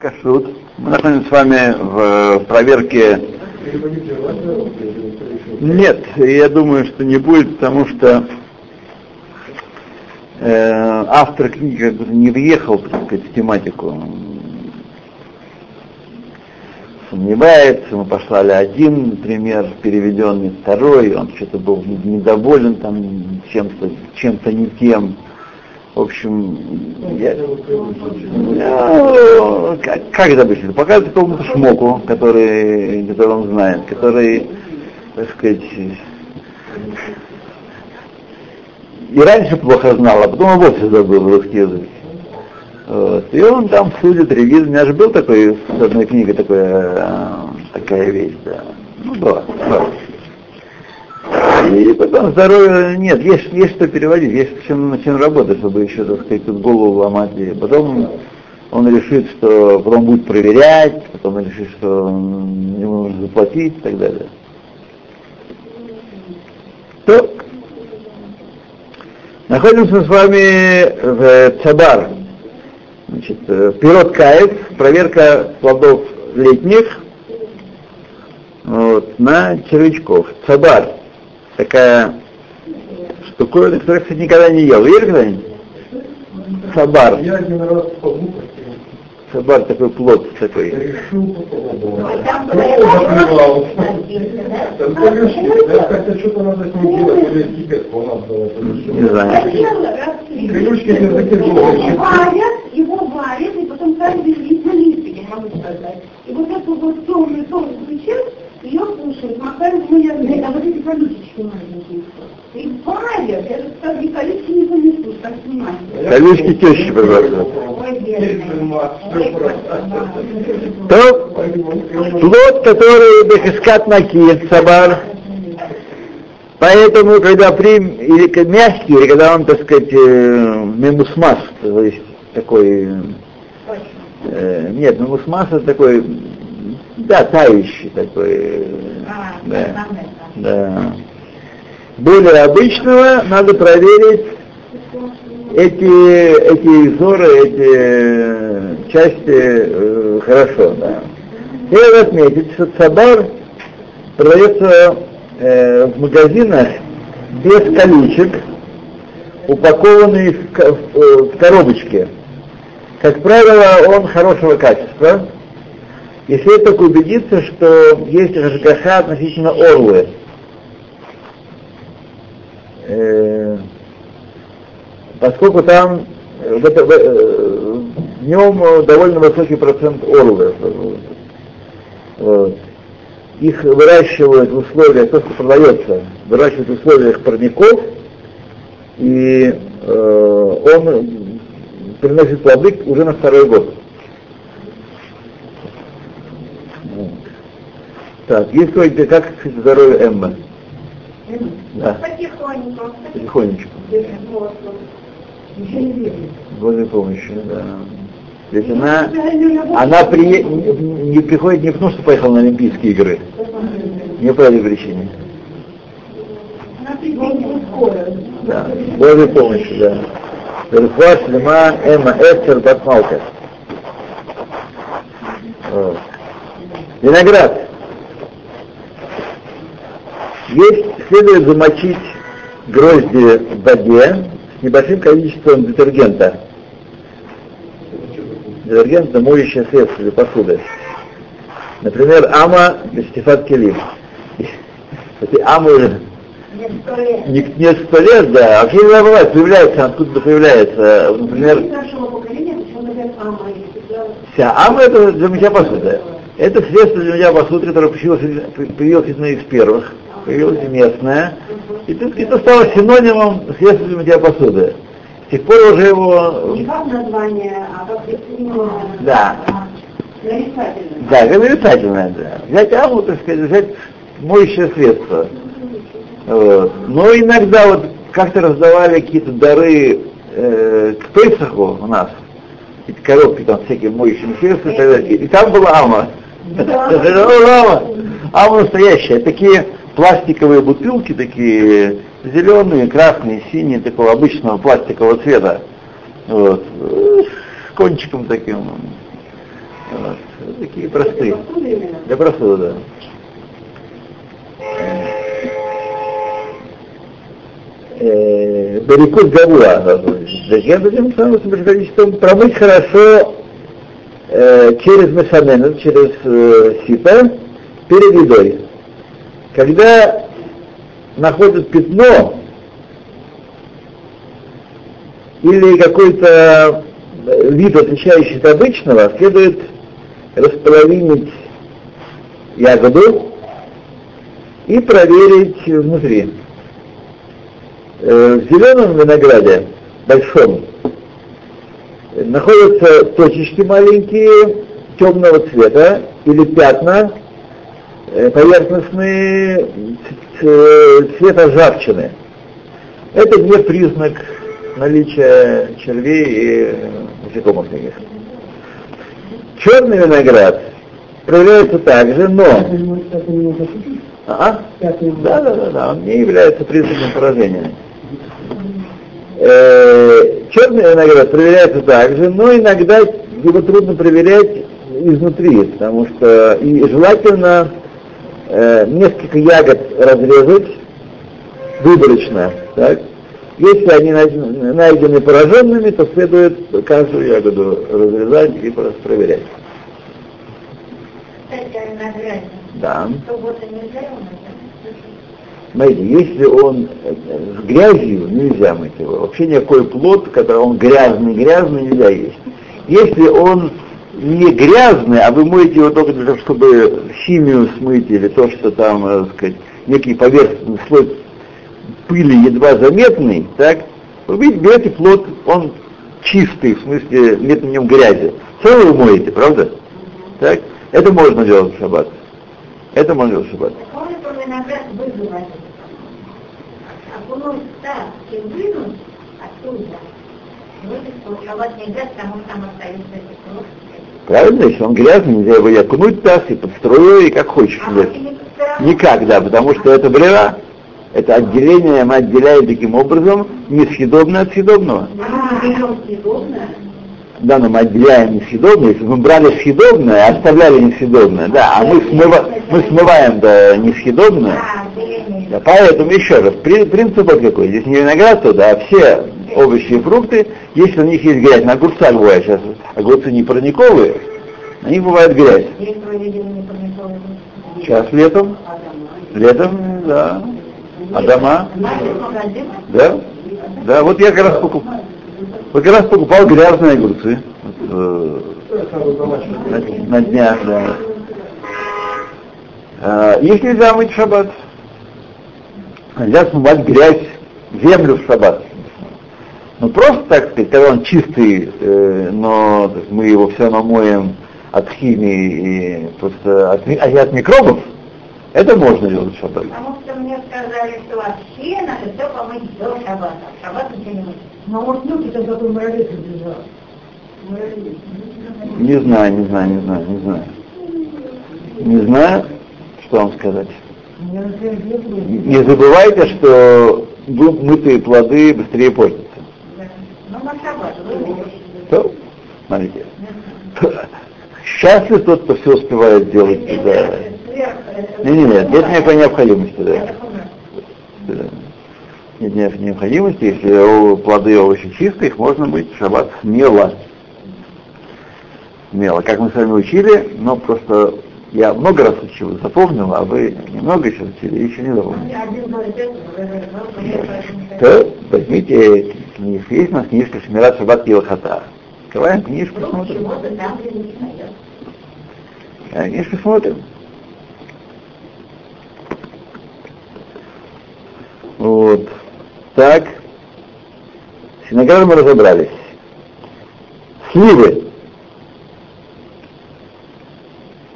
Кашрут. Мы находимся с вами в проверке. Нет, я думаю, что не будет, потому что э, автор книги как бы не въехал, так сказать, в тематику. Сомневается, мы послали один пример переведенный, второй, он что-то был недоволен там чем-то, чем-то не тем. В общем, я, я, как, как это обычно? Показывает какому-то шмоку, который, который он знает, который, так сказать, и раньше плохо знал, а потом и вовсе забыл русский язык. Вот. И он там судит, ревизор. У меня же был такой, с одной книгой такая, такая вещь, да. Ну, была, была. И потом здоровье нет, есть, есть что переводить, есть чем, чем работать, чтобы еще, так сказать, тут голову ломать. И потом он решит, что потом будет проверять, потом он решит, что ему нужно заплатить и так далее. То находимся с вами в Цабар. Значит, пирот каец, проверка плодов летних вот, на червячков. Цабар такая штуковина, которую, кстати, никогда не ел. Ели когда-нибудь? Сабар. Я один раз побухал. Сабар такой плод такой. Надо. Не знаю. Крылючки на языке долго. Варят, его варят, и потом каждый лист на листике, могу сказать. И вот эту вот темную тонкую часть ее кушают, макают в майонез, а вот эти колючечки маленькие. И варят, это так, и колючки не понесут, так снимать. Колючки тещи. Ой, То плод, который бехискат наки, сабар. Поэтому, когда прим, или мягкий, или когда он, так сказать, э, мемусмас, то есть такой, э, нет, мемусмас это такой, да, тающий такой, А, да, да. Более обычного надо проверить эти, эти изоры, эти э, части э, хорошо, да. И надо отметить, что цабар продается э, в магазинах без колючек, упакованный в, в, э, в коробочке. Как правило, он хорошего качества. И следует только убедиться, что есть рашгаха относительно орлы. Э, поскольку там э, в, это- в, э, в нем э, довольно высокий процент орлы. Вот. Их выращивают в условиях, то, что продается, выращивают в условиях парников, и э, он приносит плоды уже на второй год. Так, есть какой-то, как здоровье Эмма? Да, потихонечку. Вот. Божьей помощью, да. Ведь она, она при, не, приходит не потому, что поехала на Олимпийские игры, не по этой причине. Да, Божьей помощью, да. Верхва Шлема Эма Эстер Батмалка. Виноград. Есть, следует замочить грозди в воде с небольшим количеством детергента. Детергент это моющее средство для посуды. Например, ама для стефат келим. Сто лет. не, не сто лет, да, а вообще не бывает, появляется, откуда появляется. Например, вся ама это для мытья посуды. Это средство для мытья посуды, которое появилось, появилось одно из первых, появилось местное, и тут это стало синонимом средства для мытья посуды. С тех пор уже его, Не как название, а как Да. нарицательное. да, как нарицательное, да. Взять аму, так сказать, взять моющее средство. Вот. Но иногда вот как-то раздавали какие-то дары э, к Песаху у нас, эти коробки там всякие моющие средства и так далее. И там была ама. Это ама. Ама настоящая. Такие пластиковые бутылки, такие зеленые, красные, синие, такого обычного пластикового цвета. Вот. С кончиком таким. Вот. Такие простые. Для простуды, да. Барикут Гавуа. Зачем этим самым количеством промыть хорошо э, через мешамен, через э, сито, перед едой. Когда находят пятно или какой-то вид, отличающийся от обычного, следует располовинить ягоду и проверить внутри. Э, В зеленом винограде, большом, находятся точечки маленькие темного цвета или пятна э, поверхностные ц- ц- цвета ржавчины. Это не признак наличия червей и э, насекомых таких. Черный виноград проверяется также, но... А? Да, да, да, да, он не является признаком поражения. Э, черный виноград проверяется также, но иногда его трудно проверять изнутри, потому что и желательно э, несколько ягод разрезать выборочно, так? Если они найдены, пораженными, то следует каждую ягоду разрезать и проверять. Винограде. Да. Смотрите, если он э, с грязью, нельзя мыть его. Вообще никакой плод, который он грязный, грязный, нельзя есть. Если он не грязный, а вы моете его только для того, чтобы химию смыть или то, что там, э, так сказать, некий поверхностный слой пыли едва заметный, так, вы видите, берете плод, он чистый, в смысле нет на нем грязи. Целый вы моете, правда? Так? Это можно делать в шаббат. Это можно делать в шаббат. Вынуть оттуда. Шаббат нельзя, потому что там остается крошки. Правильно? Если он грязный, нельзя его и окунуть так, и под струей, и как хочешь. А равно- Никак, да, потому что это брера, это отделение мы отделяем таким образом несъедобное от съедобного. А. Да, но мы отделяем несъедобное, если бы мы брали съедобное, оставляли несъедобное, да, а мы, смыва- мы смываем да, несъедобное, А, да, поэтому еще раз, при- принцип вот какой, здесь не виноград, то да, а все овощи и фрукты, если у них есть грязь, на огурца бывает сейчас, огурцы не парниковые, на них бывает грязь. Сейчас летом, летом, да, а дома, да, да, вот я как раз покупал, вот как раз покупал грязные огурцы э, на, на днях, да. А, Их нельзя мыть в шаббат. Нельзя смывать грязь, землю в шаббат. Ну просто, так сказать, когда он чистый, э, но мы его все равно моем от химии и просто от, от микробов, это можно делать в шаббат. Потому что мне сказали, что вообще надо все помыть до шаббата. В шаббат ничего не мыть. Ну, вот люди там такой муравей прибежал. Не знаю, не знаю, не знаю, не знаю. Не знаю, что вам сказать. Не забывайте, что мытые плоды быстрее портятся. Ну, на шаббат, вы То, смотрите. Счастлив тот, кто все успевает делать. Да. Не, не, нет, нет никакой необходимости, да. Нет нет необходимости, если плоды и овощи чистые, их можно быть в шаббат смело. Смело. Как мы с вами учили, но просто я много раз учил, запомнил, а вы немного еще учили, еще не запомнили. То возьмите книжку, есть у нас книжка Шмират Шаббат Килохата. Открываем книжку, Ну, смотрим. А, Книжку смотрим. Вот. Так. С виноградом мы разобрались. Сливы.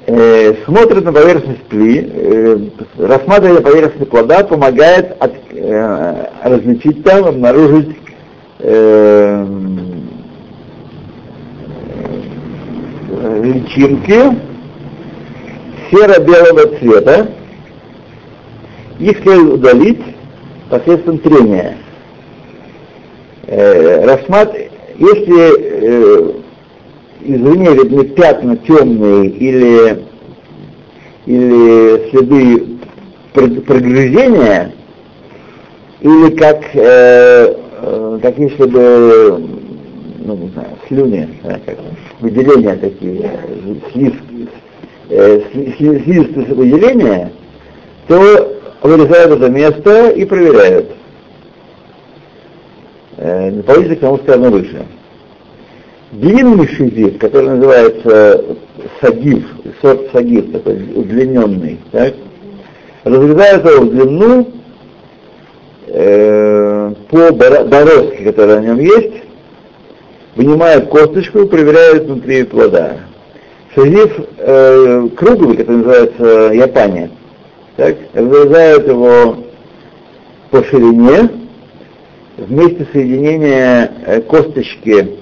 Э, смотрят на поверхность пли, э, рассматривание поверхности плода помогает от- э, различить там, обнаружить э, личинки серо-белого цвета. Их следует удалить посредством трения. Э, рассмат- Если э, извне видны пятна темные или, или следы прог- прогрызения, или как, э, э, как если бы, ну не знаю, слюни, да, как выделения такие, э, слиз, э, сли- сли- слизистые выделения, то вырезают это место и проверяют. Э, Положите к тому сторону выше. Длинный шизит, который называется сагив, сорт сагив, такой удлиненный, так, разрезают его в длину э, по боро- бороздке, которая на нем есть, вынимают косточку и проверяют внутри плода. Шизив э, круглый, который называется япания, так, разрезают его по ширине, вместе соединения э, косточки,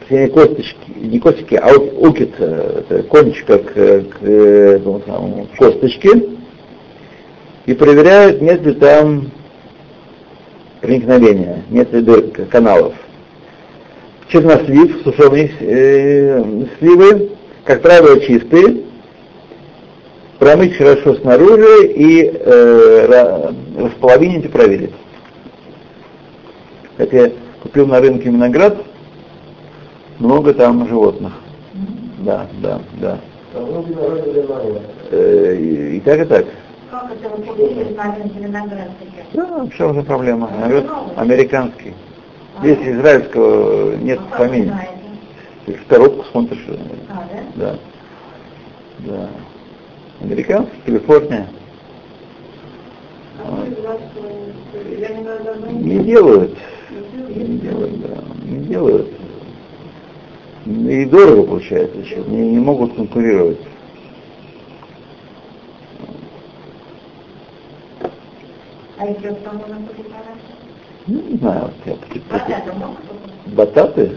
точнее, косточки, не косточки, а у- укит, э, это кончика к, к э, этому самому косточке, и проверяют, нет ли там проникновения, нет ли каналов. Чернослив, сушеные э, сливы, как правило, чистые, промыть хорошо снаружи и э, ра- располовинить и проверить. Как я купил на рынке виноград, много там животных. Да, да, да. А. Э, и, и так, и так. Как это вы купили на рынке виноград сейчас? Да, все уже проблема. Виноград американский. Здесь израильского нет А фамилии. В коробку смотришь. э, А, да? Да. Да. Американский, Калифорния. А Не делают. Не делают, да. Не делают. И дорого получается еще. Не, не могут конкурировать. А? Ну, не знаю. Я Бататы?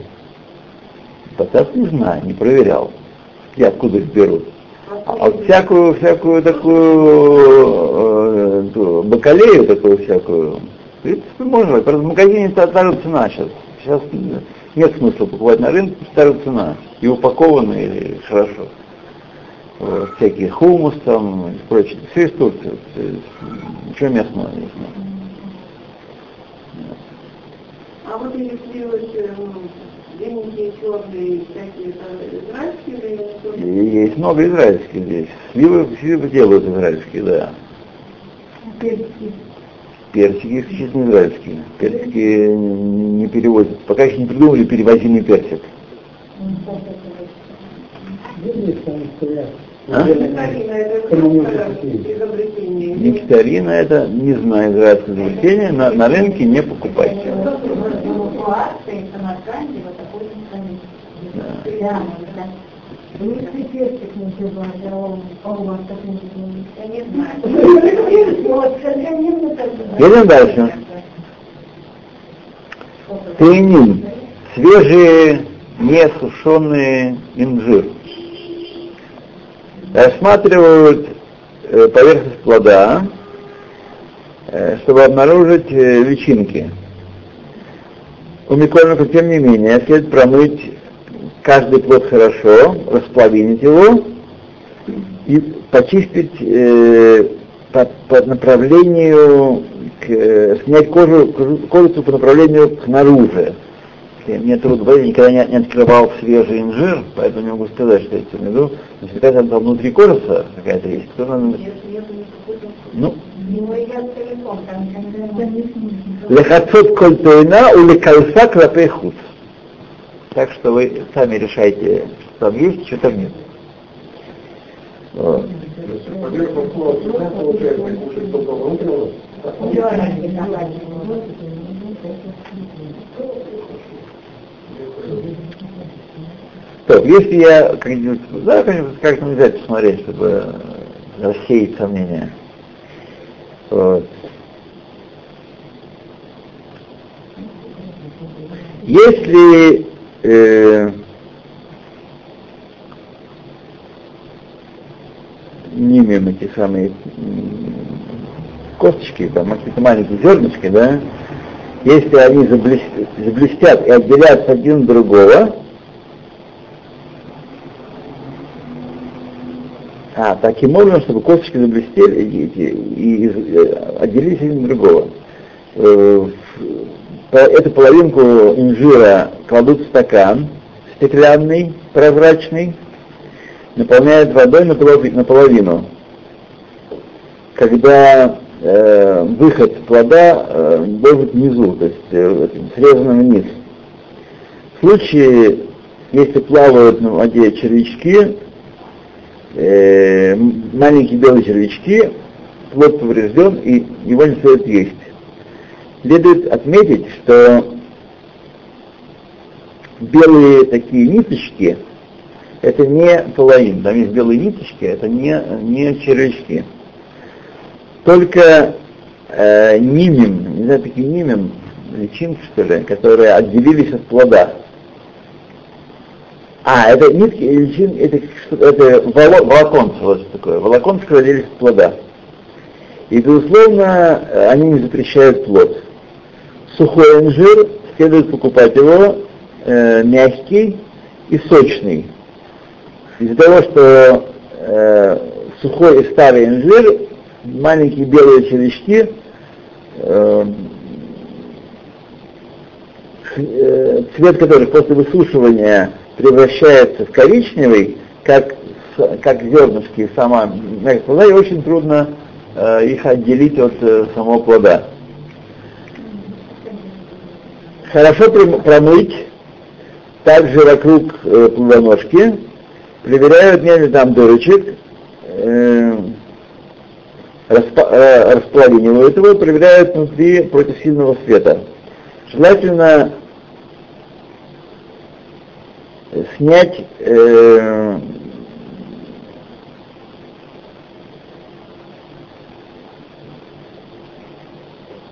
Бататы? Не знаю, не проверял. Я откуда их берут. А вот всякую, всякую такую э, бакалею, такую всякую, в принципе, можно. Правда, в магазине та, же цена сейчас. Сейчас нет смысла покупать на рынке, та же цена. И упакованные, и хорошо. Вот, всякие хумус там и прочее. Все из Турции. Все из- Ничего местного не знаю. А вот если вот, э, ну, черные, всякие, израильские есть много израильских здесь. Сливы, сливы делают израильские, да. Персики исключительно израильские. Персики не не переводят. Пока еще не придумали перевозимый персик. А? Нектарина, это изобретение. Нектарина это, не знаю, израильское изобретение, на, на рынке не покупайте. Да. А а называется. Едем дальше. Тейнин. Свежие, не сушеные инжир. Рассматривают э, поверхность плода, э, чтобы обнаружить э, личинки. У микольника, тем не менее, следует промыть каждый плод хорошо, расплавить его и почистить э, по, по направлению, к, снять кожу- кожицу по направлению к наружу. Э, Мне трудно я никогда не, не открывал свежий инжир, поэтому не могу сказать, что я имею в виду. Но если там, там внутри кожица какая-то есть, то никакой, Ну, ну и лехацот коль тойна у лекальса клапей хуц. Так что вы сами решайте, что там есть, что там нет. Вот. Если поверхность плода, то получается, кушать только внутренность. Так, если я как-нибудь, да, как-нибудь, как-нибудь взять посмотреть, чтобы рассеять сомнения. Вот. Если э, nimем эти самые косточки, там какие-то маленькие зернышки, да, если они заблестят, заблестят и отделятся один от другого, а, таким образом, чтобы косточки заблестели и, и, и, и отделились один от другого. Э, эту половинку инжира кладут в стакан стеклянный, прозрачный, наполняют водой наполовину. Когда э, выход плода э, должен внизу, то есть э, срезанным вниз. В случае, если плавают на воде червячки, э, маленькие белые червячки, плод поврежден и его не стоит есть. Следует отметить, что белые такие ниточки, это не половин, там есть белые ниточки, это не, не червячки. Только э, нимем, не знаю, такие нимем, личинки, что ли, которые отделились от плода. А, это нитки, личин, это, это воло, волоконцы, вот что такое. Волоконцы от плода. И, безусловно, они не запрещают плод. Сухой инжир, следует покупать его э, мягкий и сочный. Из-за того, что э, сухой и старый инжир маленькие белые червячки, э, э, цвет которых после высушивания превращается в коричневый, как, как зернышки сама плода, и очень трудно э, их отделить от э, самого плода. Хорошо промыть также вокруг э, плодоножки, проверяют, нет ли там дырочек, э, распа- э, располовинивают его проверяют внутри против сильного света. Желательно снять э,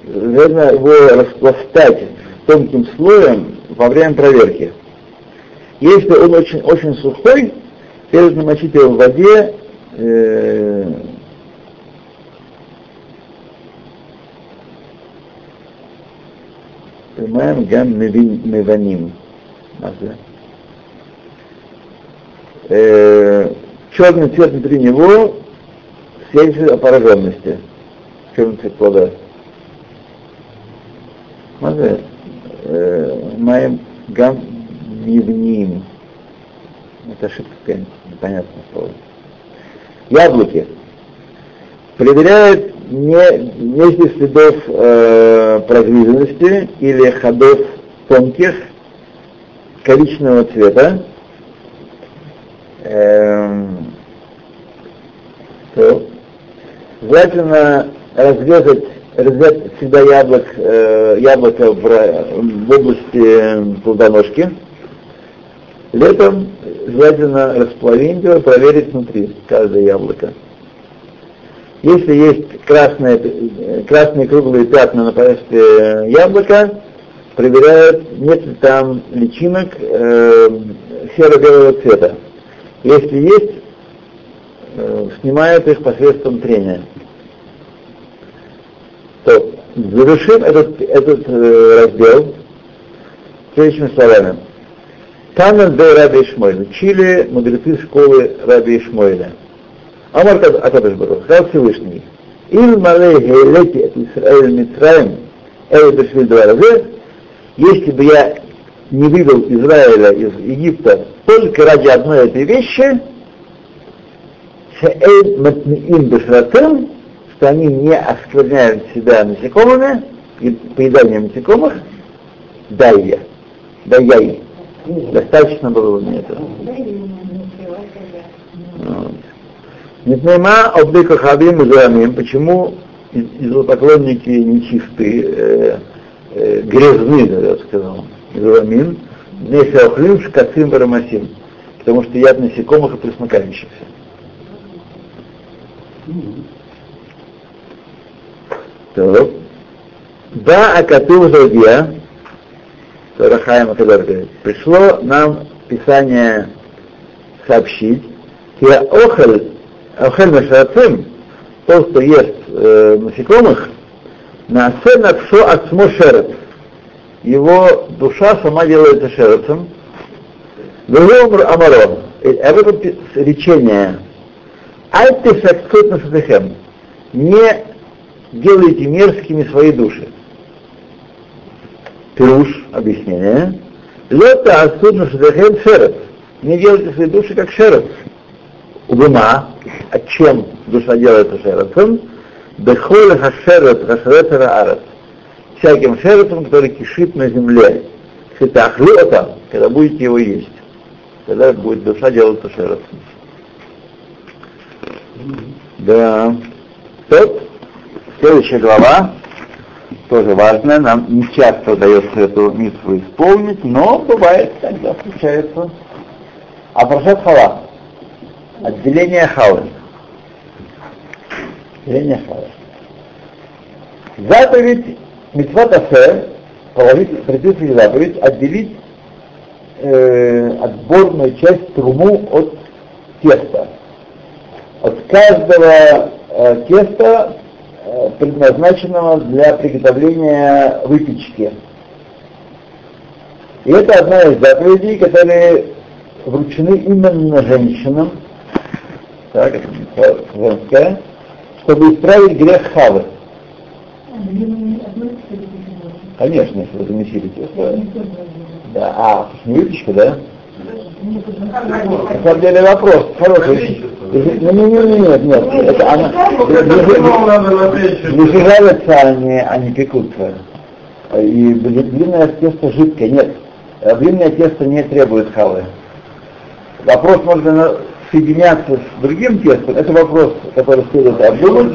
наверное, его распластать тонким слоем во время проверки. Если он очень, очень сухой, следует намочить его в воде, э, Понимаем, гам меваним. Э, черный цвет внутри него свидетельствует о пораженности. Черный цвет плода. Э, Маем гам мивним. Это ошибка какая-нибудь, непонятное слово. Яблоки. Проверяют не, ли следов э, прогрызенности или ходов тонких коричневого цвета. Эм, то, желательно разрезать, разрезать всегда яблок, э, яблоко в, в области плодоножки. Летом желательно расплавить его, проверить внутри каждое яблоко. Если есть красные, красные круглые пятна на поверхности яблока, проверяют, нет ли там личинок э, серо-белого цвета. Если есть, э, снимают их посредством трения. То, завершим этот, этот э, раздел следующими словами. Танан де Раби Ишмойль. Учили мудрецы школы Раби Ишмойля. Амар Акадыш Барух, сказал Всевышний, Ил малей гейлети от Исраэль Митраем, Эл Бешвиль два раза, если бы я не вывел Израиля из Египта только ради одной этой вещи, Шеэль Матмиим Бешратым, что они не оскверняют себя насекомыми и поеданием насекомых, дай я, дай я им. Достаточно было мне этого. Вот. Нетнема облика хабим и почему идолопоклонники нечистые, э, э, грязны, я сказал, изуамим, несеохлим шкацим барамасим, потому что яд насекомых и пресмыкающихся. Да, а коту зодия, Рахаем говорит, пришло нам Писание сообщить, я охаль Ахель Машарацим, тот, кто ест э, насекомых, на нацо отсмо шерет. его душа сама делается шерцем. Другой Амарон, об этом речение. Альты шаксут на шатехем. Не делайте мерзкими свои души. Пируш, объяснение. Лета асуд на шатехем шерец. Не делайте свои души как шерец. Убыма, а чем душа делается шерецом? Бехоль хашерет хашерет арат. Всяким шерецом, который кишит на земле. Хитахлота, когда будете его есть. Тогда будет душа делаться шерецом. Да. Тот, следующая глава, тоже важная, нам не часто удается эту митву исполнить, но бывает, когда случается. А Прошет Хала. Отделение Халы. Отделение Халы. Заповедь Митват Асе, положить, предписывать заповедь, отделить э, отборную часть труму от теста. От каждого э, теста, э, предназначенного для приготовления выпечки. И это одна из заповедей, которые вручены именно женщинам, так, женская, чтобы исправить грех Хавы. Конечно, если вы замесили тесто. Да, а, не выпечка, да? На самом деле вопрос хороший. Не, не, не, не, нет, нет, это она, жарятся они, они пекутся. И длинное тесто жидкое, нет. Длинное тесто не требует хавы. Вопрос можно соединяться с другим тестом, это вопрос, который следует обдумать,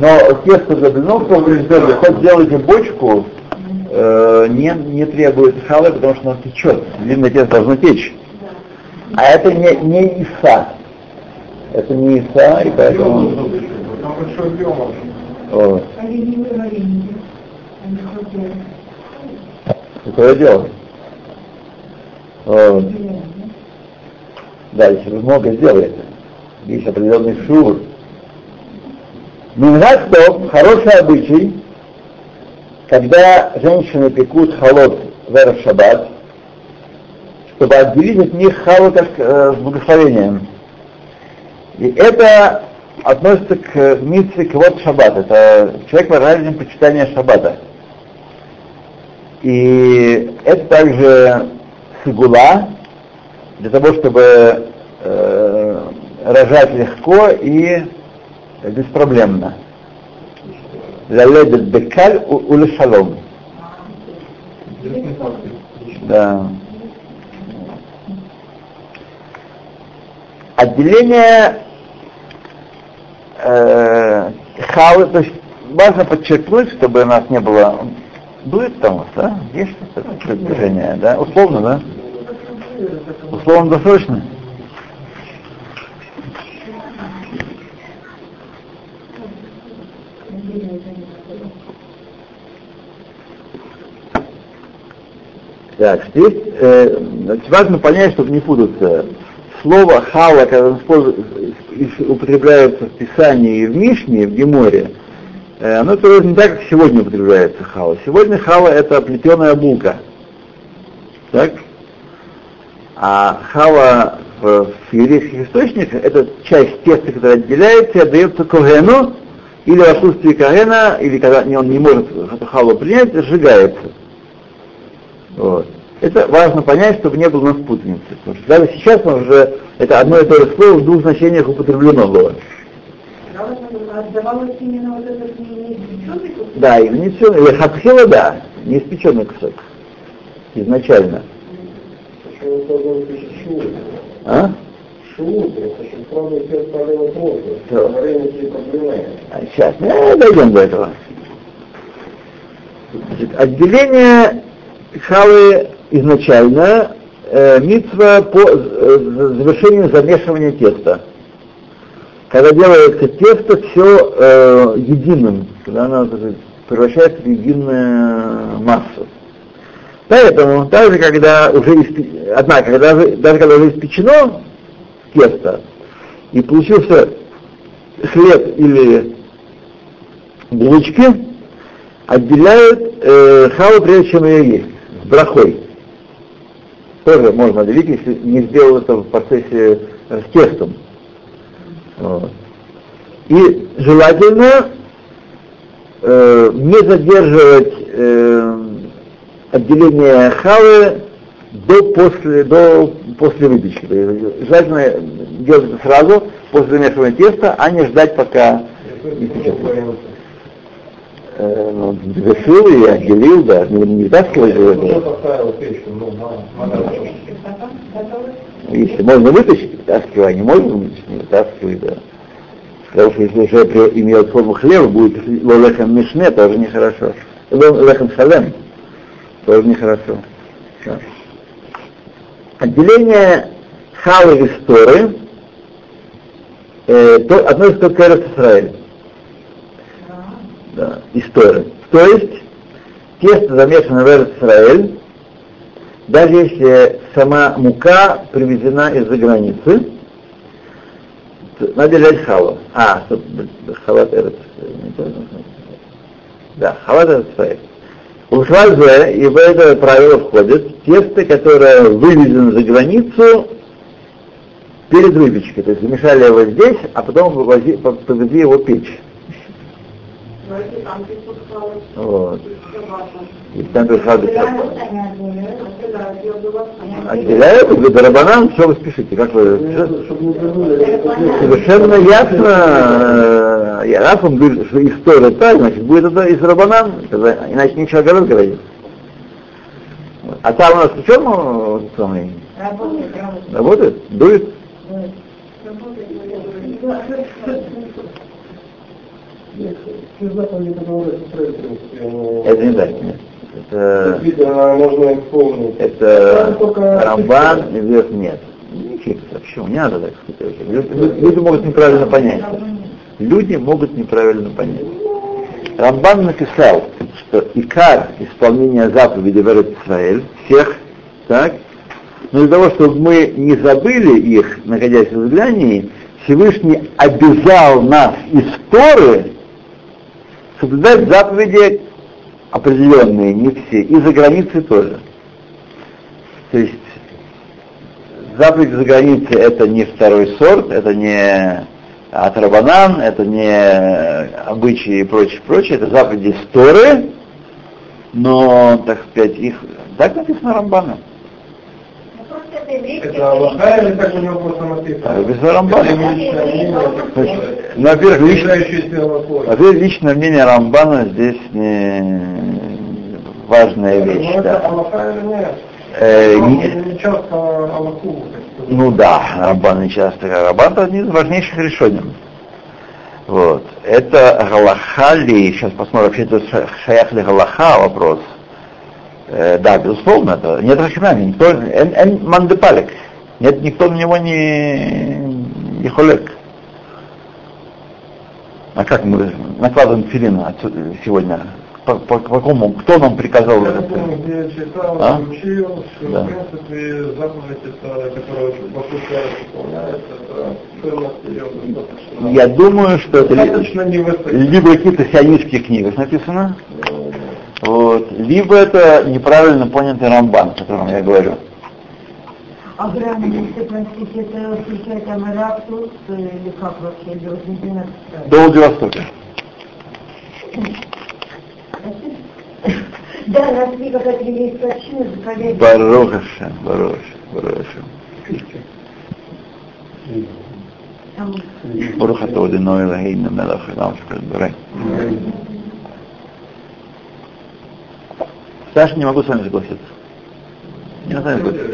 но тесто для блинов, то вы сделали, хоть сделайте бочку, э, не, не требует халы, потому что оно течет, длинное тесто должно течь. А это не, не иса. Это не иса, и поэтому... Вот. Такое дело. Вот. Да, вы много сделаете, есть определенный шур. Мингат топ, хороший обычай, когда женщины пекут холод в шаббат, чтобы отделить от них халу как э, с благословением. И это относится к митве квот шаббат. Это человек выражает почитание шаббата. И это также сигула, для того, чтобы э, рожать легко и беспроблемно. Лаледет бекаль ули шалом. Да. Отделение э, то есть важно подчеркнуть, чтобы у нас не было, будет там да? Есть что-то движение, да? Условно, да? Условно досрочно? Так, здесь э, важно понять, чтобы не путаться. Слово хала, когда употребляется в Писании и в Мишне, в Геморе, э, оно тоже не так, как сегодня употребляется хала. Сегодня хала это плетеная булка. Так? А хава в, в еврейских источниках это часть теста, которая отделяется и отдается когену, или в отсутствии когена, или когда он не может эту халу принять, сжигается. Вот. Это важно понять, чтобы не было у нас путаницы. Потому что даже сейчас мы уже это одно и то же слово в двух значениях употреблено было. Отдавалось именно вот этот неиспеченный кусок? Да, и внесенный, хатхила, да, не испеченный кусок. Изначально. А? А сейчас, э, дойдем до этого. Значит, отделение халы изначально э, митва по э, завершению замешивания теста. Когда делается тесто все э, единым, когда оно превращается в единую массу. Поэтому, даже когда уже испе... однако, когда, же- даже когда уже испечено тесто, и получился хлеб или булочки, отделяют э, халу, прежде чем ее есть. брахой. Тоже можно делить, если не сделал это в процессе э, с тестом. Вот. И желательно э, не задерживать э, отделение халы до после, до после выпечки. Желательно делать это сразу, после замешивания теста, а не ждать, пока не. Завершил и отделил, да, не, не это. поставил печку, ну. Если можно вытащить, вытаскивай, а не можно вытащить, не вытаскивай, да. Потому что если уже имеет форму хлеба, будет лолехем мишне, тоже нехорошо. Лолехем шалем, тоже нехорошо. Да. Отделение халы и сторы э, то, относится только к Эрец Да, история. То есть, тесто замешано в Исраэль, даже если сама мука привезена из-за границы, надо взять халу. А, халат Эрец. Да, халат Эрец Исраэль. Ухвазе, и в это правило входит тесто, которое вывезено за границу перед выпечкой. То есть замешали его здесь, а потом повезли его печь. Давайте там песок халы. Вот. И там Отделяют, я была Отделяют, вы барабанан, что вы спешите? Как вы? Совершенно ясно, э, раз он говорит, что история так, значит, будет это из Рабанан, иначе ничего город говорит. А там у нас в чем э, самый, Работает, работает. работает? Дует заповеди, которые Израиль, в принципе, они- Это не нет. Это, это Рамбан и вверх нет. Почему? Не надо так сказать. Люди, могут неправильно понять. Люди могут неправильно понять. Рамбан написал, что икар исполнения заповедей в Эрец Исраэль, всех, так, но для того, чтобы мы не забыли их, находясь в изгнании, Всевышний обязал нас из Торы соблюдать заповеди определенные, не все, и за границей тоже. То есть заповедь за границей это не второй сорт, это не атрабанан, это не обычаи и прочее, прочее, это заповеди с Торы, но, так сказать, их так написано Рамбаном. Это Это Аллаха или так у него просто. Это мнение, То есть, ну, Во-первых, лично, во-первых, личное мнение Рамбана здесь не важная вещь. Ну, это Да. Аллаха или нет? Э, не- часто Аллаху. Ну да, Рамбан не часто. Рамбан это один из важнейших решений. Вот. Это Галаха ли, сейчас посмотрим, вообще это ша- шаях ли Галаха вопрос. Э, да, безусловно, это нет Рахинами, никто, эн, эн мандепалик. Нет, никто на него не, не холек. А как мы накладываем филин сегодня? По, по- по какому, кто нам приказал Я это? помню, где я читал, А? учил, что Да. в принципе заповедь, это, которая исполняется, это. Я думаю, что это ли- либо в каких-то сионистских книгах написано, вот, либо это неправильно понятый рамбан, о котором я говорю. А грамм, если простить, это включает там э, или как вообще, или? До Владивостока. Да, нас не какая-то есть причина, заходить. Барохаша, Бароша, Бароша. Там Баруха Тоди Ной Лагейна Мелах Илам Шкальбарай. Саша, не могу с вами согласиться. Не с вами согласиться.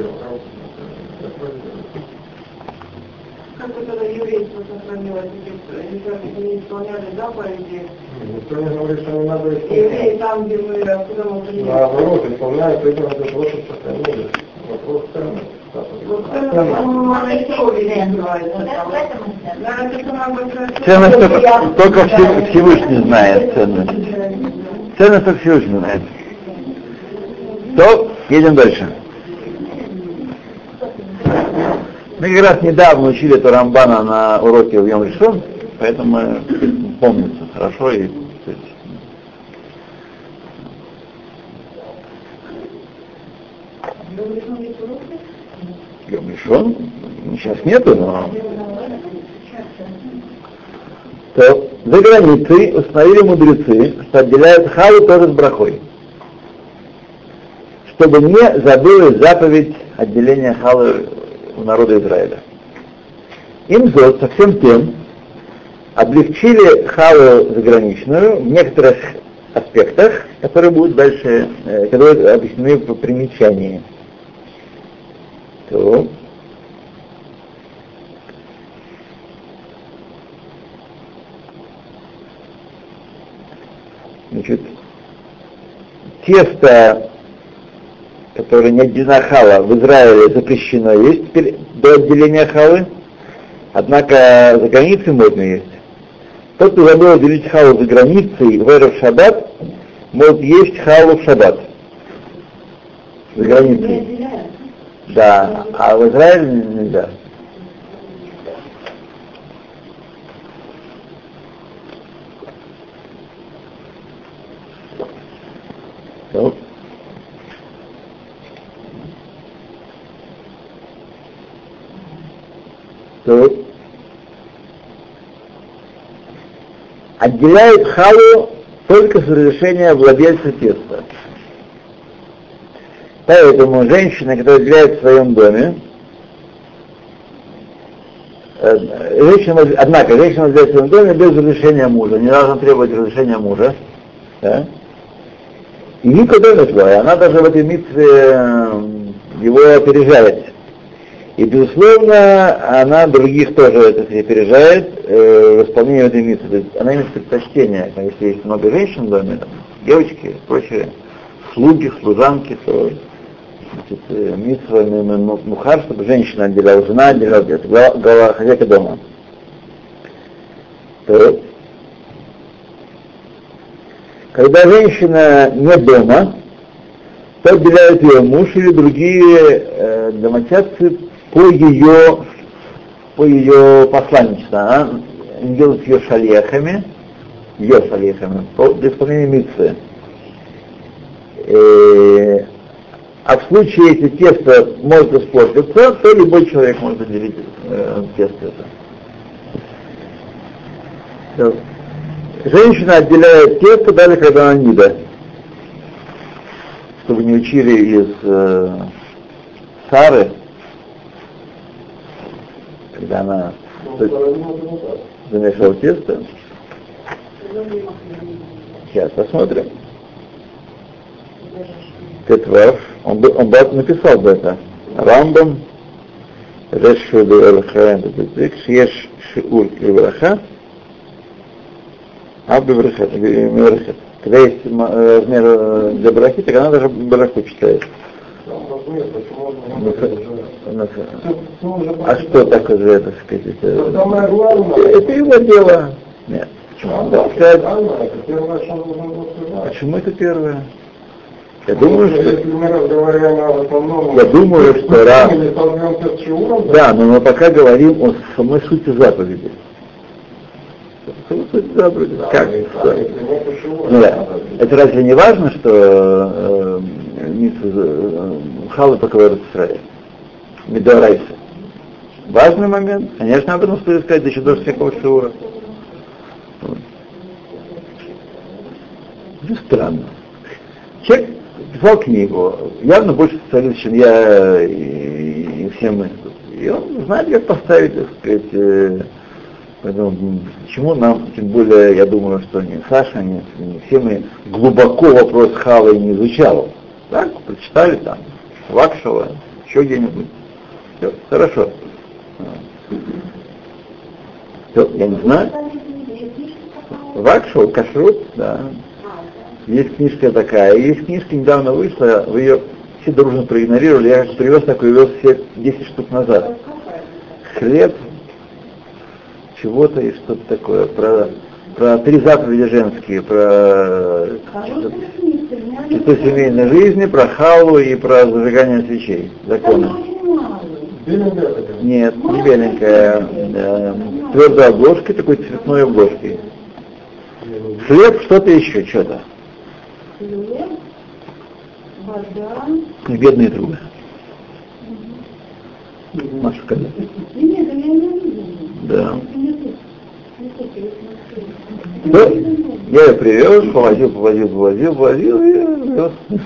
Это Никто не говорит, что не надо евреи исполнять. там, где мы, откуда мы приехали. Наоборот, исполняют именно для того, чтобы сохранили. Вопрос это, это ценность. Это только, только Всев- Всевышний знает ценность. Ценность только Всевышний знает. То, едем дальше. Мы как раз недавно учили это Рамбана на уроке в Йом поэтому помнится хорошо и ну. Йом Ришон? Сейчас нету, но... То за границей установили мудрецы, что отделяют халу тоже с брахой. Чтобы не забылась заповедь отделения халы у народа Израиля. Им зод со всем тем облегчили халу заграничную в некоторых аспектах, которые будут дальше, э, которые объяснены в примечании. То. Значит, тесто, которое не отделено хала, в Израиле запрещено есть теперь до отделения халы, однако за границей можно есть. Тот, кто забыл отделить халу за границей в Эров Шаббат, может есть халу в Шаббат. За границей. Да, а в Израиле нельзя. So. То отделяет халу только с разрешения владельца теста. Поэтому женщина, которая отделяет в своем доме, э, женщина, однако, женщина отделяет в своем доме без разрешения мужа, не должна требовать разрешения мужа. Да? И никуда не твоя, она даже в этой митве э, его опережает. И, безусловно, она других тоже это опережает э, в исполнении этой митвы. Она имеет предпочтение, если есть много женщин в доме, девочки, прочие, слуги, служанки, то значит, э, митва мухар, чтобы женщина отделяла, жена отделяла, это глава, хозяйка дома. То, когда женщина не дома, то отделяют ее муж или другие э, домочадцы по ее, по ее посланничеству. Она делает ее шалехами, ее шалехами, по, для исполнения митцвы. Э, а в случае, если тесто может испортиться, то любой человек может отделить э, тесто это. Женщина отделяет тесто даже когда она нида. Чтобы не учили из э, Сары, когда она замешала тесто. Сейчас посмотрим. Тетвав, он, он написал бы это. Рамбам, Решуду Элхаем, Шеш Шиур Ибраха, а Беврахет, Когда есть размер для брахи, так она даже браху читает. А что такое же это, сказать, это, это его дело. Нет. Почему? Да, почему это первое? Я думаю, что... Если мы разговариваем о основном... Я думаю, что... Ра... Да, но мы пока говорим о самой сути заповеди. Как? Ну, да. Это разве не важно, что э, халы покрывают Израиль? Медорайса. Важный момент. Конечно, об этом стоит сказать еще до всякого шиура. Ну, странно. Человек писал книгу, явно больше специалист, чем я и, и все мы. И он знает, как поставить, так сказать, э, поэтому почему нам, тем более, я думаю, что не Саша, не, не все мы глубоко вопрос Хавы не изучал. Так, прочитали там, Вакшева, еще где-нибудь. Все, хорошо. Все, я не знаю. Вакшева, Кашрут, да. Есть книжка такая, есть книжка недавно вышла, вы ее все дружно проигнорировали, я привез такой, вез все 10 штук назад. Хлеб, чего-то и что-то такое, про, про три заповеди женские, про чистоту семейной жизни, про халу и про зажигание свечей, законы. Нет, не беленькая, э, твердой обложкой, такой цветной обложкой. Хлеб, что-то еще, что-то хлеб, вода. Бедные трубы. не видела. Да. Не тут. Не тут, я смотрю. Да. Я ее привез, повозил, повозил, повозил, повозил, и вез.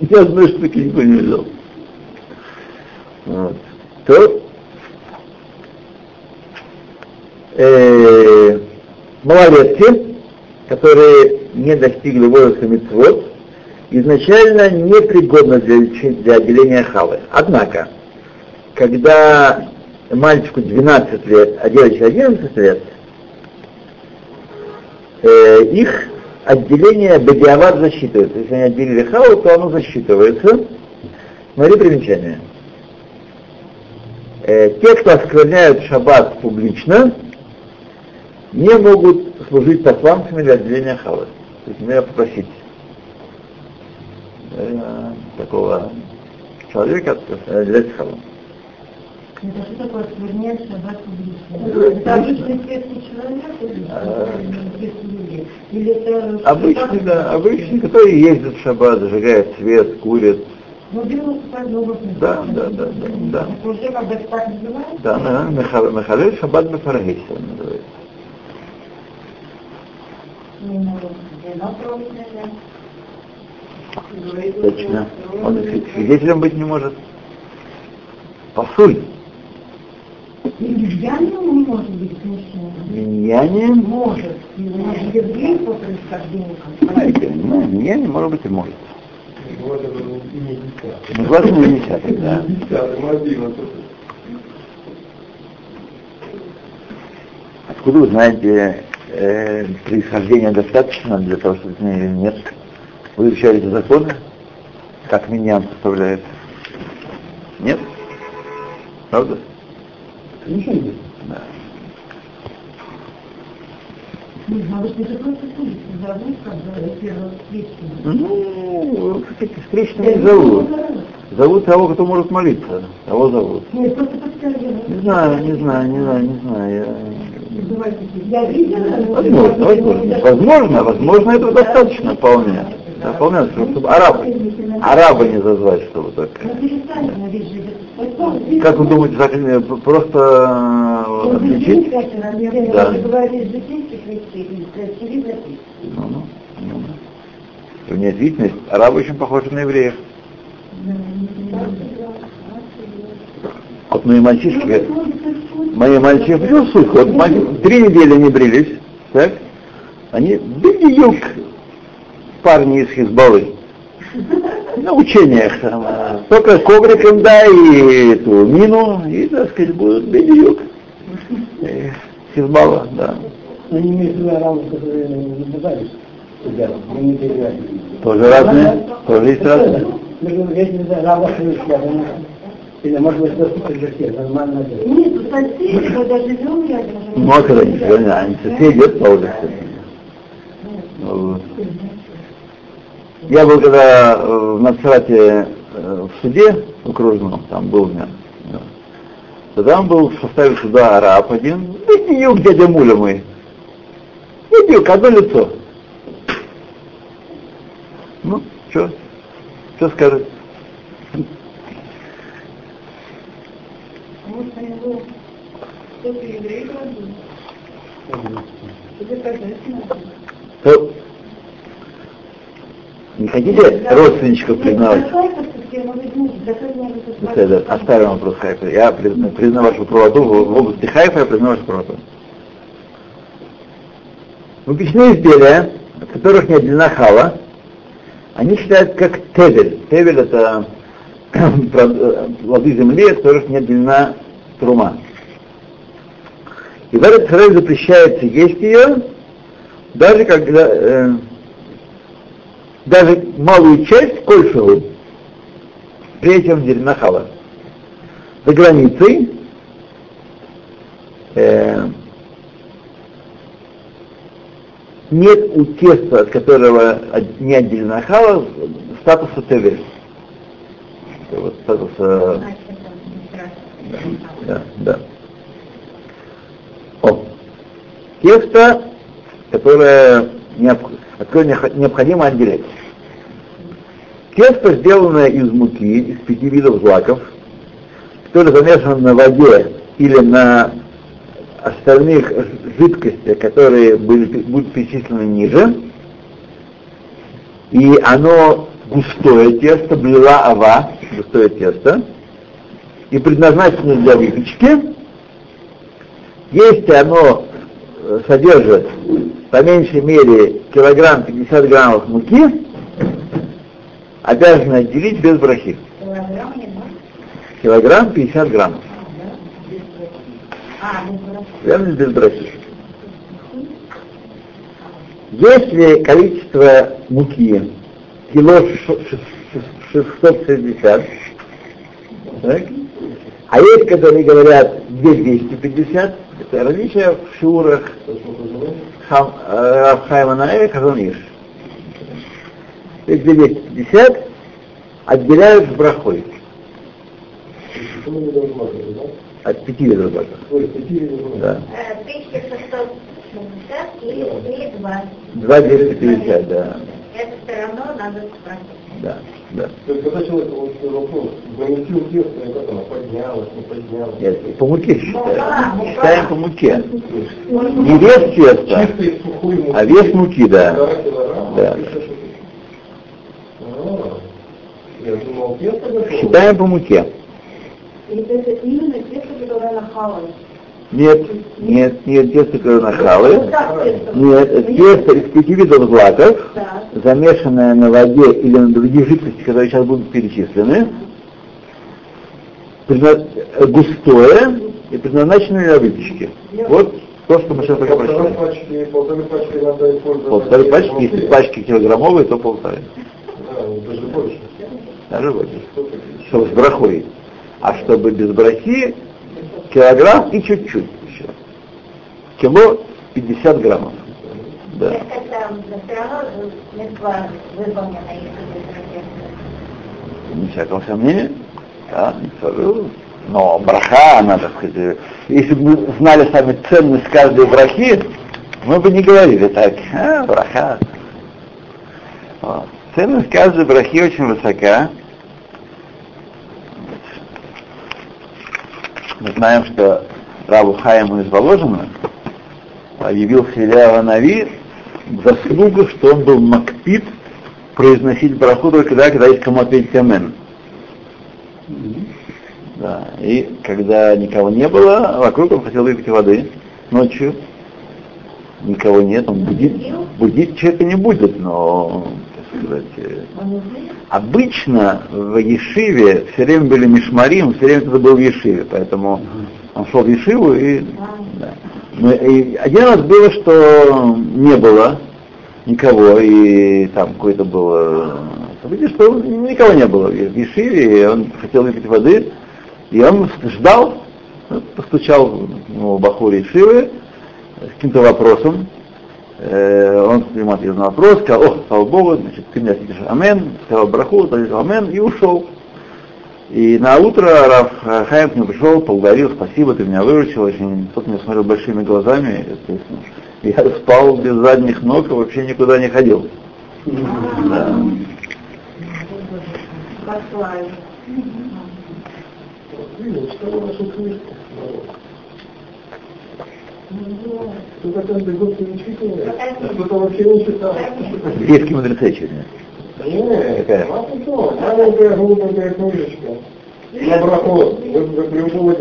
Ни одной штуки никто не взял. Вот. То э, малолетки, которые не достигли возраста митцвот, изначально непригодны для, для отделения халы. Однако, когда мальчику 12 лет, а девочке 11 лет, э, их отделение бадиават засчитывается. Если они отделили халу, то оно засчитывается. Смотри примечание. Э, те, кто оскверняют шаббат публично, не могут служить посланцами для отделения халы. То есть надо попросить э, такого человека э, для халу. Это что такое осквернять шаббат публично? Это обычный светский человек или? Или это... Обычный, да, обычный, который ездит в шаббат, зажигает свет, курит. Ну, Да, да, да, да, да. Это уже как бы так называется? Да, да, Миха- Михалель Шаббат Бефарагейса называется. Точно. Он свидетелем быть не может. Пасуль. Не может быть мужчиной. Миньяне, Может. Же еврей по происхождению. ну, миньяне, может быть, и может. Это десятый. Ну, желательно не десятый, да. Мобильно. Откуда вы знаете, э, происхождение достаточно для того, чтобы нет? Вы изучаете законы? Как миньян составляет? Нет? Правда? Да. Не судите, зовут, когда первого встречного. Ну, не зовут. Зовут того, кто может молиться. Того зовут. Нет, просто подскажи. Не знаю, не знаю, не знаю, не знаю. Я... Возможно, возможно. Возможно, возможно, этого достаточно вполне. Да, вполне, чтобы арабы, арабы не зазвать, чтобы только. Ну, Как вы думаете, так, э, просто э, Он отличить? Да. Ну, ну, ну. В действительность, арабы очень похожи на евреев. Вот мои мальчишки, мои мальчишки, почему суть? Вот три недели не брились, так? Они бедюк парни из Хизбаллы. На учениях там, а, только ковриком дай и эту мину, и, так сказать, будут бедюк. Э, Хизбалла, да. Но не которые не назывались себя, мы не переводим. Тоже разные, тоже есть разные. Думаю, или может быть для всех, нормально. Нет, у соседей, когда живем рядом, же Ну, а когда они, они, они соседи, это по улице. Вот. Я был когда э, в Нацрате э, в суде окружном, там был у меня, да. то там был в составе суда араб один, беднюк дядя Муля мой. Беднюк, одно лицо. Ну, что? Что скажет? Может, у него кто-то еврей не хотите родственничков признавать? Это, оставим вопрос Хайфа. Я признаю, признаю вашу правоту в, в области Хайфа, я признаю вашу правоту. Выпечные изделия, от которых не отделена хала, они считают как тевель. Тевель это плоды земли, от которых не отделена трума. И в этот запрещается есть ее, даже когда э, даже малую часть кольшеву, прежде чем отделена хала. За границей э, нет у теста, от которого от- не отделена хала, статуса. Это Вот статуса страшно. да, да. О. Тесто, которое, необ- которое необходимо отделять. Тесто, сделанное из муки, из пяти видов злаков, который замешан на воде или на остальных жидкостях, которые были, будут перечислены ниже, и оно густое тесто, блила ава, густое тесто, и предназначено для выпечки, если оно содержит по меньшей мере килограмм 50 граммов муки, обязаны отделить без брахи. Килограмм не может? Килограмм 50 граммов. Верно, без брахи. Если количество муки кило ш- ш- ш- 660, так, а есть, которые говорят 250, это различие в шурах Хам, э, Рафхайма Наэ, Хазаниш. То есть 250 отделяют с брахой от пяти видов брака. Да. Э, 1660 и, и 2. Два 250, да. Это все равно надо спросить. Да, да. То есть, когда человек вот вопрос, замесил тесто, и как оно поднялось, не поднялось. Нет, по муке считаем. Считаем по муке. Не вес теста, муки. а вес муки, да. Килограмма, Да. А, думал. Считаем по муке. И это именно тесто, которое на хале. Нет, нет, нет, тесто, которое на халы. Вот так тесто. Нет, это тесто из пяти видов злаков, замешанное на воде или на других жидкостях, которые сейчас будут перечислены, густое и предназначенное для выпечки. Вот то, что мы сейчас Полторы прочитали. пачки, полторы пачки надо использовать. Полторы пачки, если пачки килограммовые, то полторы. Да, ну, даже больше. Даже больше. Чтобы с брахой. А чтобы без брахи, килограмм и чуть-чуть еще. Кило 50 граммов. Да. Не всякого сомнения. Да, не скажу. Но браха, она, так сказать, если бы мы знали сами ценность каждой брахи, мы бы не говорили так, а, браха. Вот. Ценность каждой брахи очень высока. Мы знаем, что Рабу Хаиму из Воложина объявил Илья Нави заслугу, что он был макпит произносить браху только тогда, когда есть кому ответить амен. Да. И когда никого не было, вокруг он хотел выпить воды ночью. Никого нет, он будит, будить человека не будет, но, так сказать, э, обычно в Ешиве все время были мишмарим, все время кто-то был в Ешиве, поэтому он шел в Ешиву и... да. Но и один раз было, что не было никого, и там какое-то было событие, что никого не было в Ешиве, и он хотел выпить воды, и он ждал, вот, постучал ну, Бахур Ешивы с каким-то вопросом, Э, он ему ответил на вопрос, сказал, о, слава Богу, значит, ты мне ответишь амен, сказал браху, ответил амен и ушел. И на утро Раф Хайм к нему пришел, поблагодарил, спасибо, ты меня выручил, очень, тот меня смотрел большими глазами, естественно. Я спал без задних ног и вообще никуда не ходил. Да. Послали. Видишь, что вашу книжку. Год не читаешь, а кто-то вообще не читал. Еврейские мудрецы сегодня. Нет, Какая? а маленькая книжечка. На брахот, вы.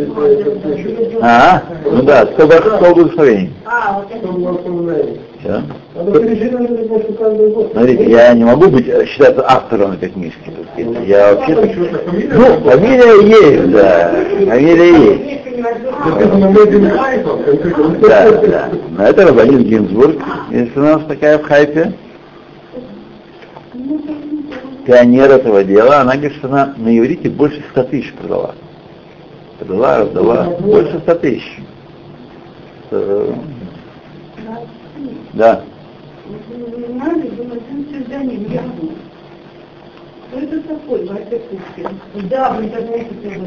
А, ну да, 100 бр- 100 благословений. Год. Смотрите, я не могу быть э, считаться автором этой книжки. так сказать. Я вообще фамилия? Ну, фамилия есть, да. Фамилия есть. Да, да. Но это Рабанит Гинзбург, если у нас такая в хайпе. Пионер этого дела, она говорит, что она на иврите больше 100 тысяч продала. Продала, раздала, больше 100 тысяч. Да.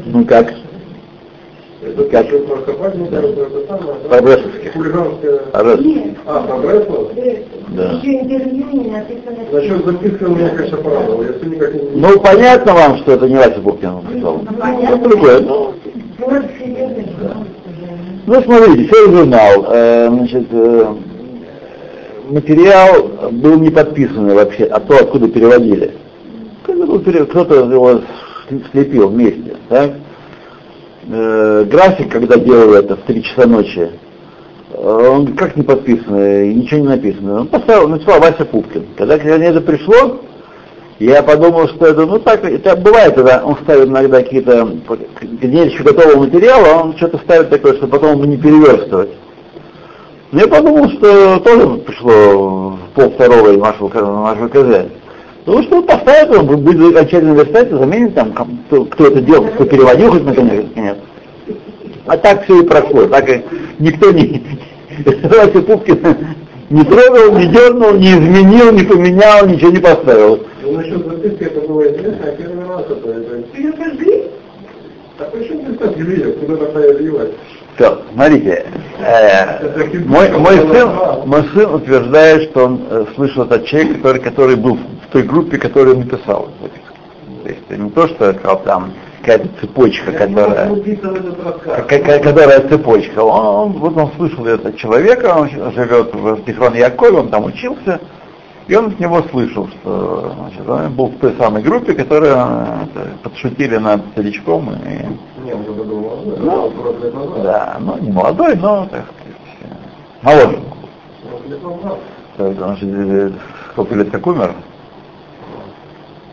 Ну как? Это Как? По-бресловски. А, по Бреслов? Да. Еще интервью не написано. Насчет записки меня, конечно, порадовал. Я никак не... Ну, понятно вам, что это не Вася Бухтин написал. понятно. Это другое. Ну, Ну, смотрите, все журнал, э, значит, э, материал был не подписанный вообще, а то, откуда переводили. Кто-то его слепил вместе, так? Э, график, когда делал это в 3 часа ночи, он как не подписанный, ничего не написано. Он поставил, написал Вася Пупкин. Когда ко мне это пришло, я подумал, что это, ну так, это бывает, когда он ставит иногда какие-то, где еще готового материала, он что-то ставит такое, что потом не переверстывать. Я подумал, что тоже пришло в пол второго нашего, нашего КЗ. Ну что поставит, он будет окончательно верстать, заменит там, кто, кто это делал, кто переводил хоть наконец. Нет. А так все и прошло. Так и никто не, Вася Пупкин не трогал, не дернул, не изменил, не поменял, ничего не поставил. Ну, насчет записки это было а первый раз это... это... Ты Все, смотрите, э, мой, мой, сын, мой сын утверждает, что он э, слышал от человека, который, который был в той группе, которую он написал. То есть не то, что сказал, там какая-то цепочка, которая, какая, которая цепочка. Он, он, вот он слышал это от человека, он живет в Тихрон Якове, он там учился, и он от него слышал, что значит, он был в той самой группе, которая подшутили над старичком. И, Не, он был молодой, Ну, 40 лет назад. да, ну не молодой, но так сказать, моложе. 40 лет назад. Же э, сколько лет как умер.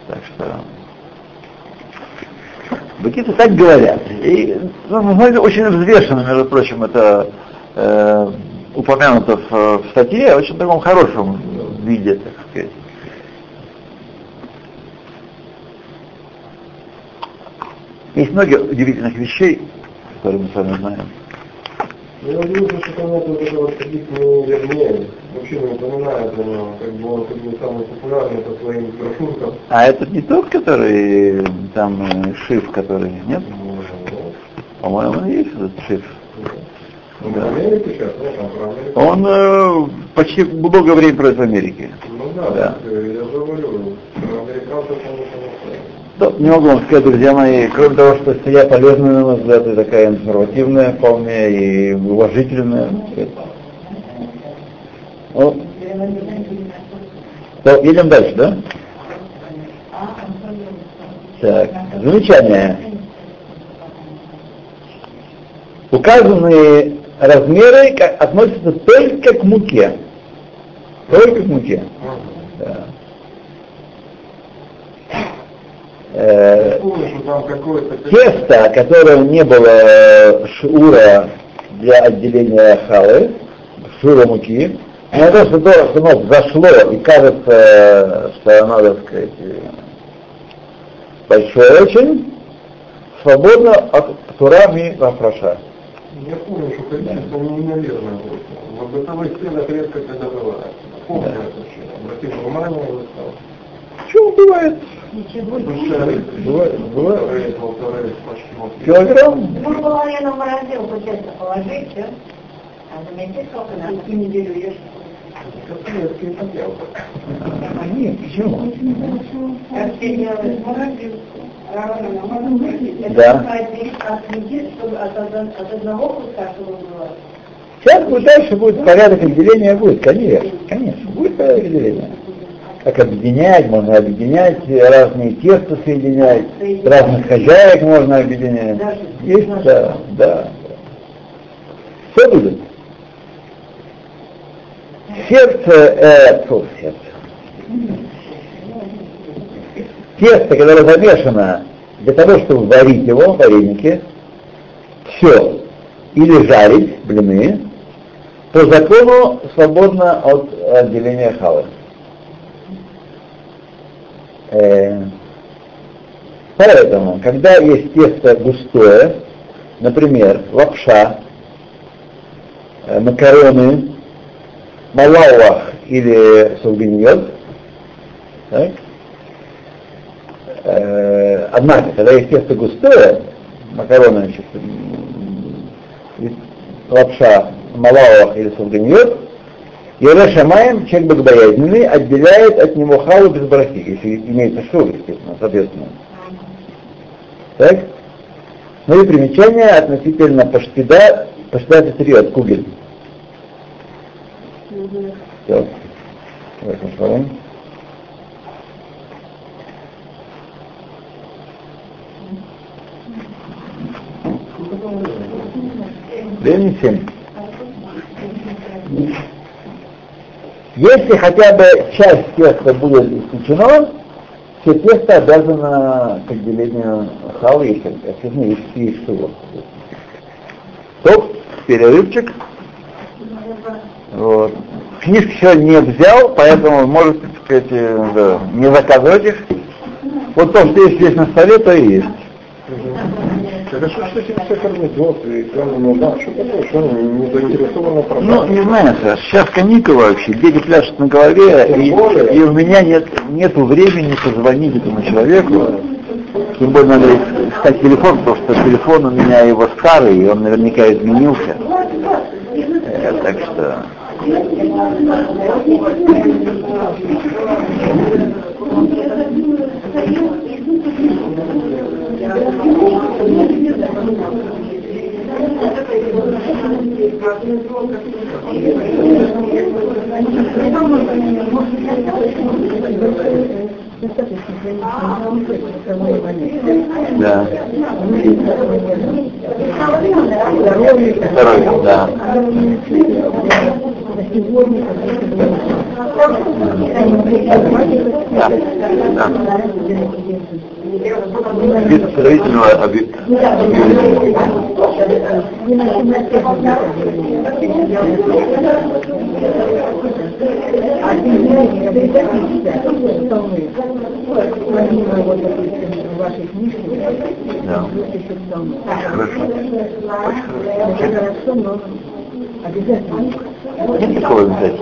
Так что... Бакиты так говорят. И, ну, ну, знаете, очень взвешенно, между прочим, это э, упомянуто в, в статье, очень в таком хорошем виде, так сказать. Есть много удивительных вещей, которые мы с вами знаем. Ну, Я удивился, что нет вот этого не вернее. Вообще не упоминают о нем. Как бы он как бы самый популярный по своим брошюркам. А этот не тот, который там э, шиф, который, нет? Ну, По-моему, он есть этот шиф. Ну, Да. в Америке сейчас, ну, Америку. Он э, почти много времени проводит в Америке. Ну да, Да. я же говорю, американцев он не знает. Да, не могу вам сказать, друзья мои, кроме того, что статья полезная, на мой взгляд, и такая информативная вполне, и уважительная. Ну, то, едем дальше, да? Так, замечание. Указанные размеры относятся только к муке. Только к муке. Да. Э, тесто, которое не было шура для отделения халы, шура муки, но то, что, то, что оно зашло и кажется, что оно, так сказать, большое очень, свободно от турами вафраша. Я помню, что количество неимоверное было. В бытовых стенах редко когда бывает. Помню это все. Обратил внимание и стал. Почему бывает? Большая Бывает, бывает. полторы, полторы, вот. Килограмм? Ну, половину в морозилку честно положить, все. А заметьте, сколько надо. И неделю ешь. А, Нет, почему? Как все делают? Да. Сейчас будет дальше будет порядок отделения будет, конечно, конечно, будет порядок отделения. Как объединять, можно объединять, разные теста соединять, разных хозяек можно объединять. Есть, да, да. Все будет. Сердце, э, фу, сердце. Тесто, которое замешано для того, чтобы варить его, вареники, все, или жарить блины, по закону свободно от отделения халы. Э, Поэтому, когда есть тесто густое, например, лапша, э, макароны, малауах или сулбиньот, так? Э, однако, когда есть тесто густое, макароны, значит, лапша, малауах или сулганьот, Йоре Шамаем, человек богобоязненный, отделяет от него халу без брахи, если имеется шур, естественно, соответственно. Так? Ну и примечание относительно паштида Посчитайте вперед, Кугель. Все. Восемь Времени семь. Если хотя бы часть теста будет исключено, все тесто обязано к отделению халы, если, если есть всего. Стоп, перерывчик. Вот. Книжки сегодня не взял, поэтому можете, так сказать, э, да, не заказывать их. Вот то, что есть здесь на столе, то и есть. Хорошо, что тебе все кормят и кроме да, что такое, что он не заинтересован в Ну, не знаю, Саш, сейчас каникулы вообще, дети пляшут на голове, и, и у меня нет нету времени позвонить этому человеку. Тем более надо искать телефон, потому что телефон у меня его старый, и он наверняка изменился. Э, так что... Да. Здоровье, да. Да. Да. Вид строительного объекта. Да. Хорошо. Очень хорошо. Нет такого обязательно.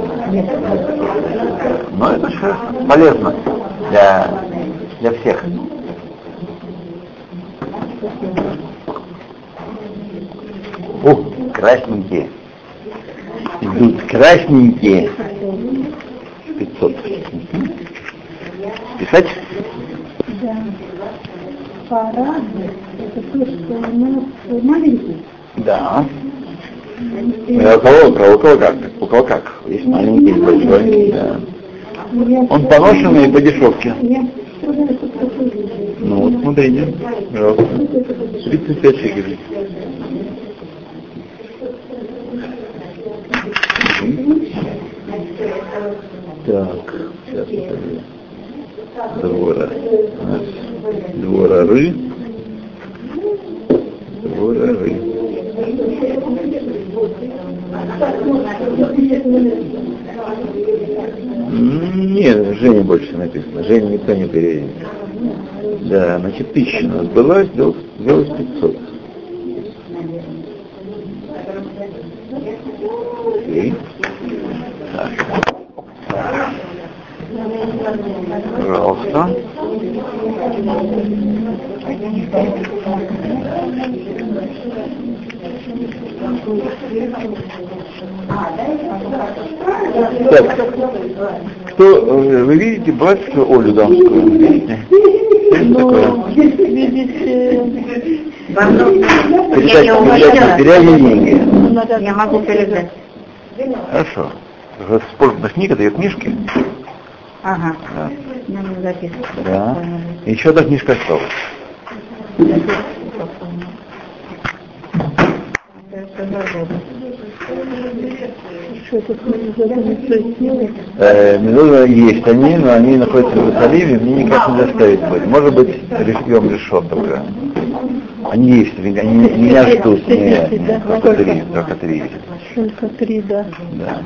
Но это очень хорошо. полезно для, для всех. Ух, красненькие. Идут красненькие. 500. Писать? Да. Парад это то, что у нас маленький. Да. Ну, у кого, про у кого как? У кого как? Есть маленький, есть большой. Да. Он поношенный по дешевке. Ну вот смотрите, пожалуйста. 35 шекелей. Так, сейчас подожди. Двора. Дворары. Женя больше написано. Женя никто не переедет. Да, значит, тысяча у нас была, сделалось, сделалось 500. Окей. Так. Пожалуйста. Так, вы видите братскую Олю Дамскую? Видите? Что такое? Передать, передать материальные деньги. Я могу передать. Хорошо. Спортных книг, это ее книжки. Ага. Да. Записывать. да. И еще одна книжка осталась. Э, Медуза есть они, но они находятся в Иерусалиме, мне никак не заставить будет. Может быть, решьем решен только. Они есть, они меня ждут, не, не, только три, только три есть. Только три, да. Да.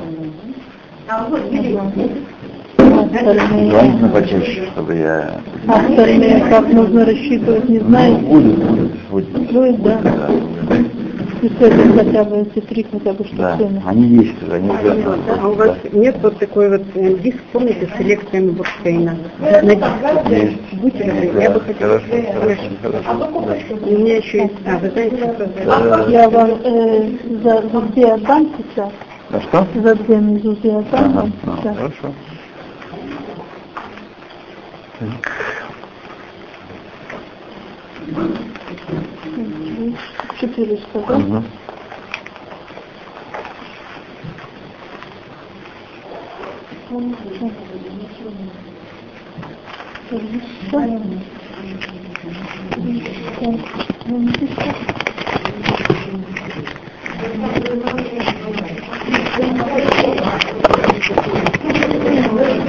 Остальные, Желательно почаще, чтобы я... остальные как нужно рассчитывать, не Ну, знаю. будет, будет, будет. Будет, да. Да, сестры хотя бы, сестры хотя бы, что да, они есть уже, они уже. А, да, а у вас да. нет вот такой вот э, диск, помните, с лекциями Бурштейна? На диске. Есть. Будьте да, я бы хотела... У меня еще есть... А, вы знаете, что... Да, я вам э, за, за все отдам сейчас. За что? За две минуты я отдам ага. Ну, хорошо. Так. 400, да? Угу.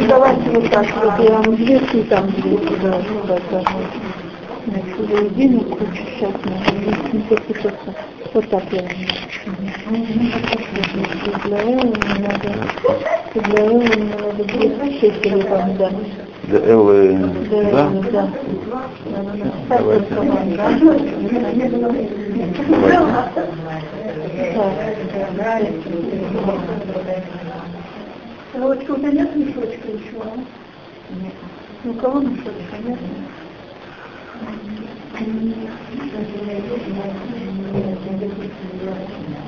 Давайте вот так, вот я вам известный там, где-то, да, да, да туда. Значит, заединю кучу сейчас не запутаться. Вот так я вам. Для этого мне надо, для этого мне надо будет шекели вам дать. Да, Эллы, Да, да? да. Надо написать только вам, да? Ручка, у тебя нет мешочка еще? а? Ну, у кого мешочка нет? 嗯，嗯，这个这个这个这个这个这个这个这个这个。